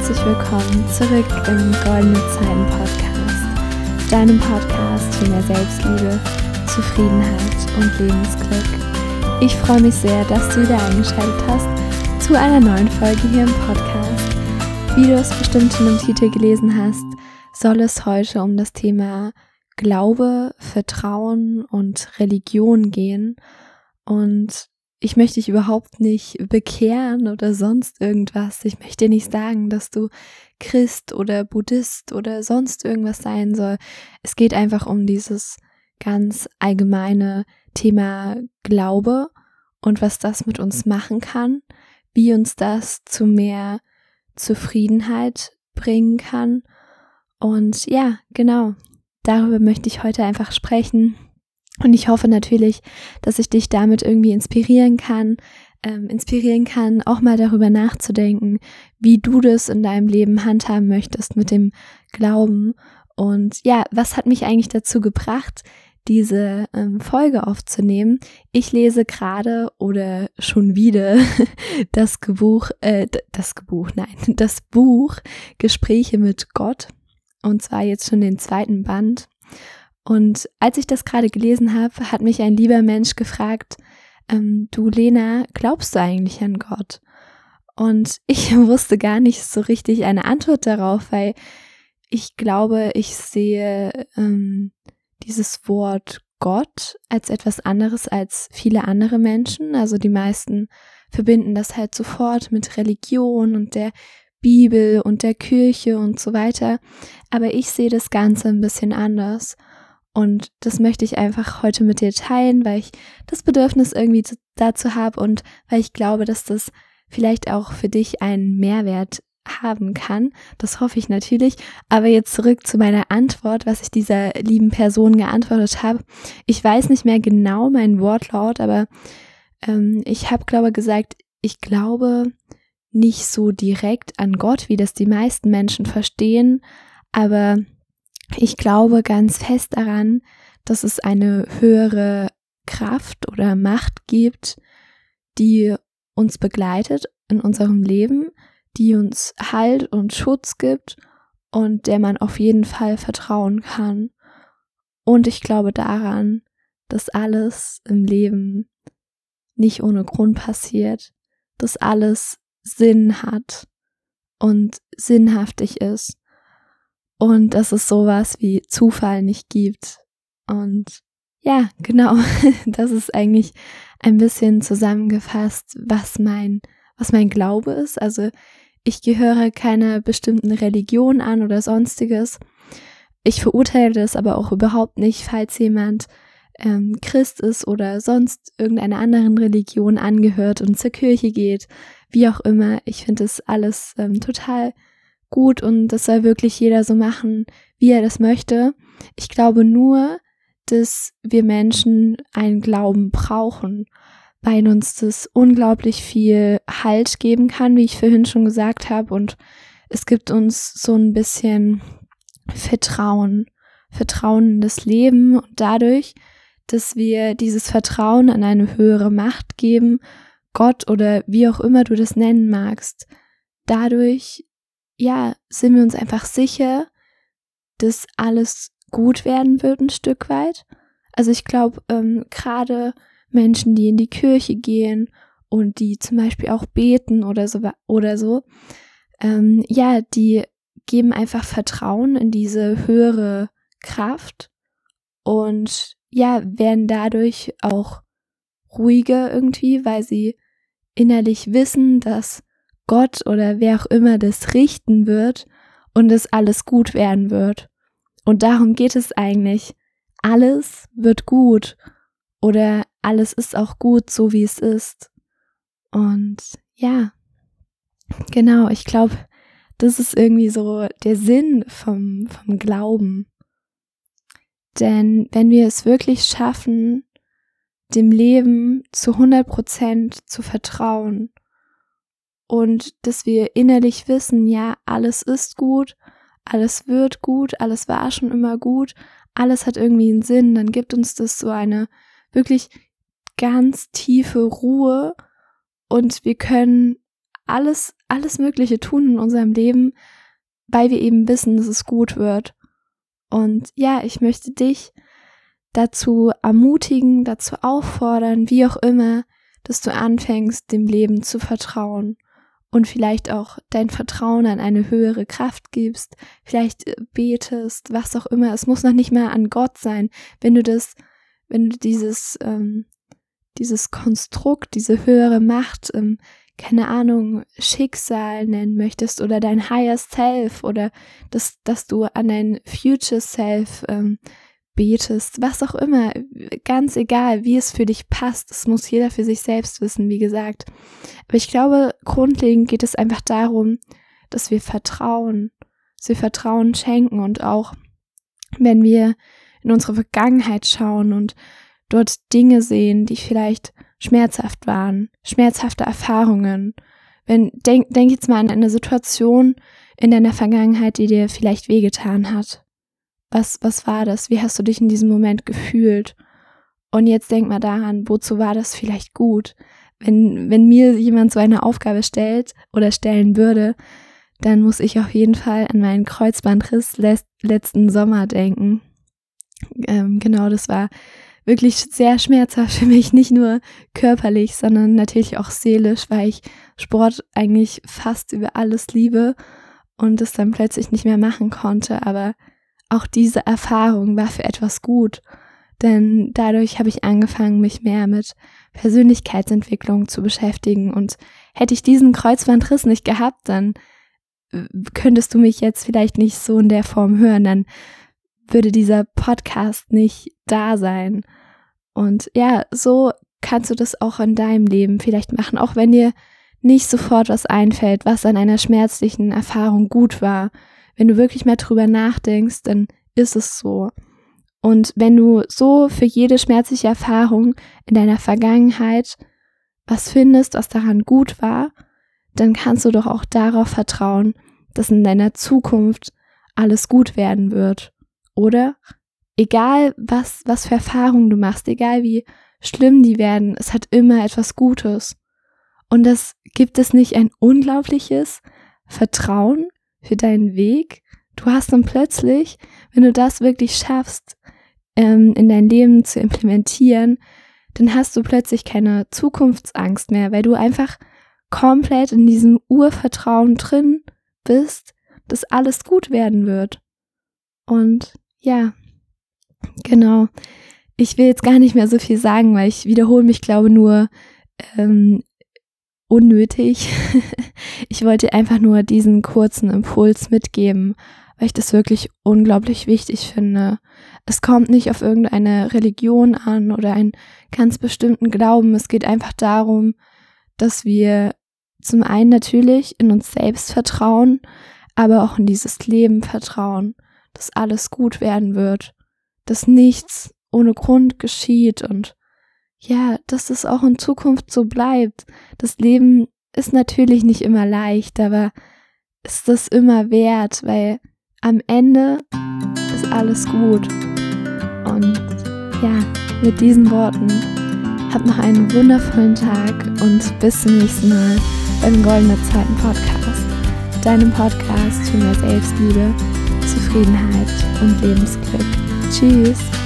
Herzlich willkommen zurück im Goldene Zeiten Podcast, deinem Podcast für mehr Selbstliebe, Zufriedenheit und Lebensglück. Ich freue mich sehr, dass du wieder eingeschaltet hast zu einer neuen Folge hier im Podcast. Wie du es bestimmt schon im Titel gelesen hast, soll es heute um das Thema Glaube, Vertrauen und Religion gehen. Und ich möchte dich überhaupt nicht bekehren oder sonst irgendwas. Ich möchte dir nicht sagen, dass du Christ oder Buddhist oder sonst irgendwas sein soll. Es geht einfach um dieses ganz allgemeine Thema Glaube und was das mit uns machen kann, wie uns das zu mehr Zufriedenheit bringen kann. Und ja, genau, darüber möchte ich heute einfach sprechen und ich hoffe natürlich, dass ich dich damit irgendwie inspirieren kann, ähm, inspirieren kann, auch mal darüber nachzudenken, wie du das in deinem Leben handhaben möchtest mit dem Glauben. Und ja, was hat mich eigentlich dazu gebracht, diese ähm, Folge aufzunehmen? Ich lese gerade oder schon wieder das Buch, äh, das Buch, nein, das Buch Gespräche mit Gott. Und zwar jetzt schon den zweiten Band. Und als ich das gerade gelesen habe, hat mich ein lieber Mensch gefragt, ähm, du Lena, glaubst du eigentlich an Gott? Und ich wusste gar nicht so richtig eine Antwort darauf, weil ich glaube, ich sehe ähm, dieses Wort Gott als etwas anderes als viele andere Menschen. Also die meisten verbinden das halt sofort mit Religion und der Bibel und der Kirche und so weiter. Aber ich sehe das Ganze ein bisschen anders. Und das möchte ich einfach heute mit dir teilen, weil ich das Bedürfnis irgendwie dazu habe und weil ich glaube, dass das vielleicht auch für dich einen Mehrwert haben kann. Das hoffe ich natürlich. Aber jetzt zurück zu meiner Antwort, was ich dieser lieben Person geantwortet habe. Ich weiß nicht mehr genau meinen Wortlaut, aber ähm, ich habe, glaube gesagt, ich glaube nicht so direkt an Gott, wie das die meisten Menschen verstehen, aber ich glaube ganz fest daran, dass es eine höhere Kraft oder Macht gibt, die uns begleitet in unserem Leben, die uns Halt und Schutz gibt und der man auf jeden Fall vertrauen kann. Und ich glaube daran, dass alles im Leben nicht ohne Grund passiert, dass alles Sinn hat und sinnhaftig ist und dass es sowas wie Zufall nicht gibt. Und ja, genau, das ist eigentlich ein bisschen zusammengefasst, was mein, was mein Glaube ist. Also ich gehöre keiner bestimmten Religion an oder sonstiges. Ich verurteile das aber auch überhaupt nicht, falls jemand ähm, Christ ist oder sonst irgendeiner anderen Religion angehört und zur Kirche geht, wie auch immer. Ich finde das alles ähm, total gut und das soll wirklich jeder so machen, wie er das möchte. Ich glaube nur, dass wir Menschen einen Glauben brauchen, weil uns das unglaublich viel Halt geben kann, wie ich vorhin schon gesagt habe. Und es gibt uns so ein bisschen Vertrauen, Vertrauen in das Leben und dadurch, dass wir dieses Vertrauen an eine höhere Macht geben, Gott oder wie auch immer du das nennen magst, dadurch ja, sind wir uns einfach sicher, dass alles gut werden wird ein Stück weit. Also ich glaube, ähm, gerade Menschen, die in die Kirche gehen und die zum Beispiel auch beten oder so oder so, ähm, ja, die geben einfach Vertrauen in diese höhere Kraft und ja, werden dadurch auch ruhiger irgendwie, weil sie innerlich wissen, dass Gott oder wer auch immer das richten wird und es alles gut werden wird. Und darum geht es eigentlich. Alles wird gut oder alles ist auch gut, so wie es ist. Und ja, genau, ich glaube, das ist irgendwie so der Sinn vom, vom Glauben. Denn wenn wir es wirklich schaffen, dem Leben zu 100 Prozent zu vertrauen und dass wir innerlich wissen, ja, alles ist gut, alles wird gut, alles war schon immer gut, alles hat irgendwie einen Sinn, dann gibt uns das so eine wirklich ganz tiefe Ruhe und wir können alles, alles Mögliche tun in unserem Leben, weil wir eben wissen, dass es gut wird. Und ja, ich möchte dich dazu ermutigen, dazu auffordern, wie auch immer, dass du anfängst, dem Leben zu vertrauen und vielleicht auch dein Vertrauen an eine höhere Kraft gibst, vielleicht äh, betest, was auch immer. Es muss noch nicht mal an Gott sein. Wenn du das, wenn du dieses, ähm, dieses Konstrukt, diese höhere Macht, ähm, keine Ahnung, Schicksal nennen möchtest oder dein Higher Self oder dass, dass du an dein Future Self ähm, betest, was auch immer, ganz egal, wie es für dich passt, das muss jeder für sich selbst wissen, wie gesagt. Aber ich glaube, grundlegend geht es einfach darum, dass wir vertrauen, dass wir Vertrauen schenken und auch, wenn wir in unsere Vergangenheit schauen und dort Dinge sehen, die vielleicht schmerzhaft waren, schmerzhafte Erfahrungen. Wenn, denk, denk jetzt mal an eine Situation in deiner Vergangenheit, die dir vielleicht wehgetan hat. Was, was war das? Wie hast du dich in diesem Moment gefühlt? Und jetzt denk mal daran, wozu war das vielleicht gut? Wenn, wenn mir jemand so eine Aufgabe stellt oder stellen würde, dann muss ich auf jeden Fall an meinen Kreuzbandriss letzten Sommer denken. Ähm, genau, das war wirklich sehr schmerzhaft für mich, nicht nur körperlich, sondern natürlich auch seelisch, weil ich Sport eigentlich fast über alles liebe und es dann plötzlich nicht mehr machen konnte. Aber auch diese Erfahrung war für etwas gut, denn dadurch habe ich angefangen, mich mehr mit Persönlichkeitsentwicklung zu beschäftigen. Und hätte ich diesen Kreuzbandriss nicht gehabt, dann äh, könntest du mich jetzt vielleicht nicht so in der Form hören, dann würde dieser Podcast nicht da sein. Und ja, so kannst du das auch in deinem Leben vielleicht machen, auch wenn dir nicht sofort was einfällt, was an einer schmerzlichen Erfahrung gut war wenn du wirklich mal drüber nachdenkst, dann ist es so. Und wenn du so für jede schmerzliche Erfahrung in deiner Vergangenheit was findest, was daran gut war, dann kannst du doch auch darauf vertrauen, dass in deiner Zukunft alles gut werden wird. Oder? Egal, was, was für Erfahrungen du machst, egal wie schlimm die werden, es hat immer etwas Gutes. Und das gibt es nicht ein unglaubliches Vertrauen für deinen Weg. Du hast dann plötzlich, wenn du das wirklich schaffst, ähm, in dein Leben zu implementieren, dann hast du plötzlich keine Zukunftsangst mehr, weil du einfach komplett in diesem Urvertrauen drin bist, dass alles gut werden wird. Und ja, genau. Ich will jetzt gar nicht mehr so viel sagen, weil ich wiederhole mich, glaube nur ähm, unnötig. ich wollte einfach nur diesen kurzen Impuls mitgeben, weil ich das wirklich unglaublich wichtig finde. Es kommt nicht auf irgendeine Religion an oder einen ganz bestimmten Glauben. Es geht einfach darum, dass wir zum einen natürlich in uns selbst vertrauen, aber auch in dieses Leben vertrauen, dass alles gut werden wird, dass nichts ohne Grund geschieht und ja, dass es auch in Zukunft so bleibt. Das Leben ist natürlich nicht immer leicht, aber ist das immer wert, weil am Ende ist alles gut. Und ja, mit diesen Worten habt noch einen wundervollen Tag und bis zum nächsten Mal beim Goldene Zeiten Podcast, deinem Podcast für mehr Selbstliebe, Zufriedenheit und Lebensglück. Tschüss!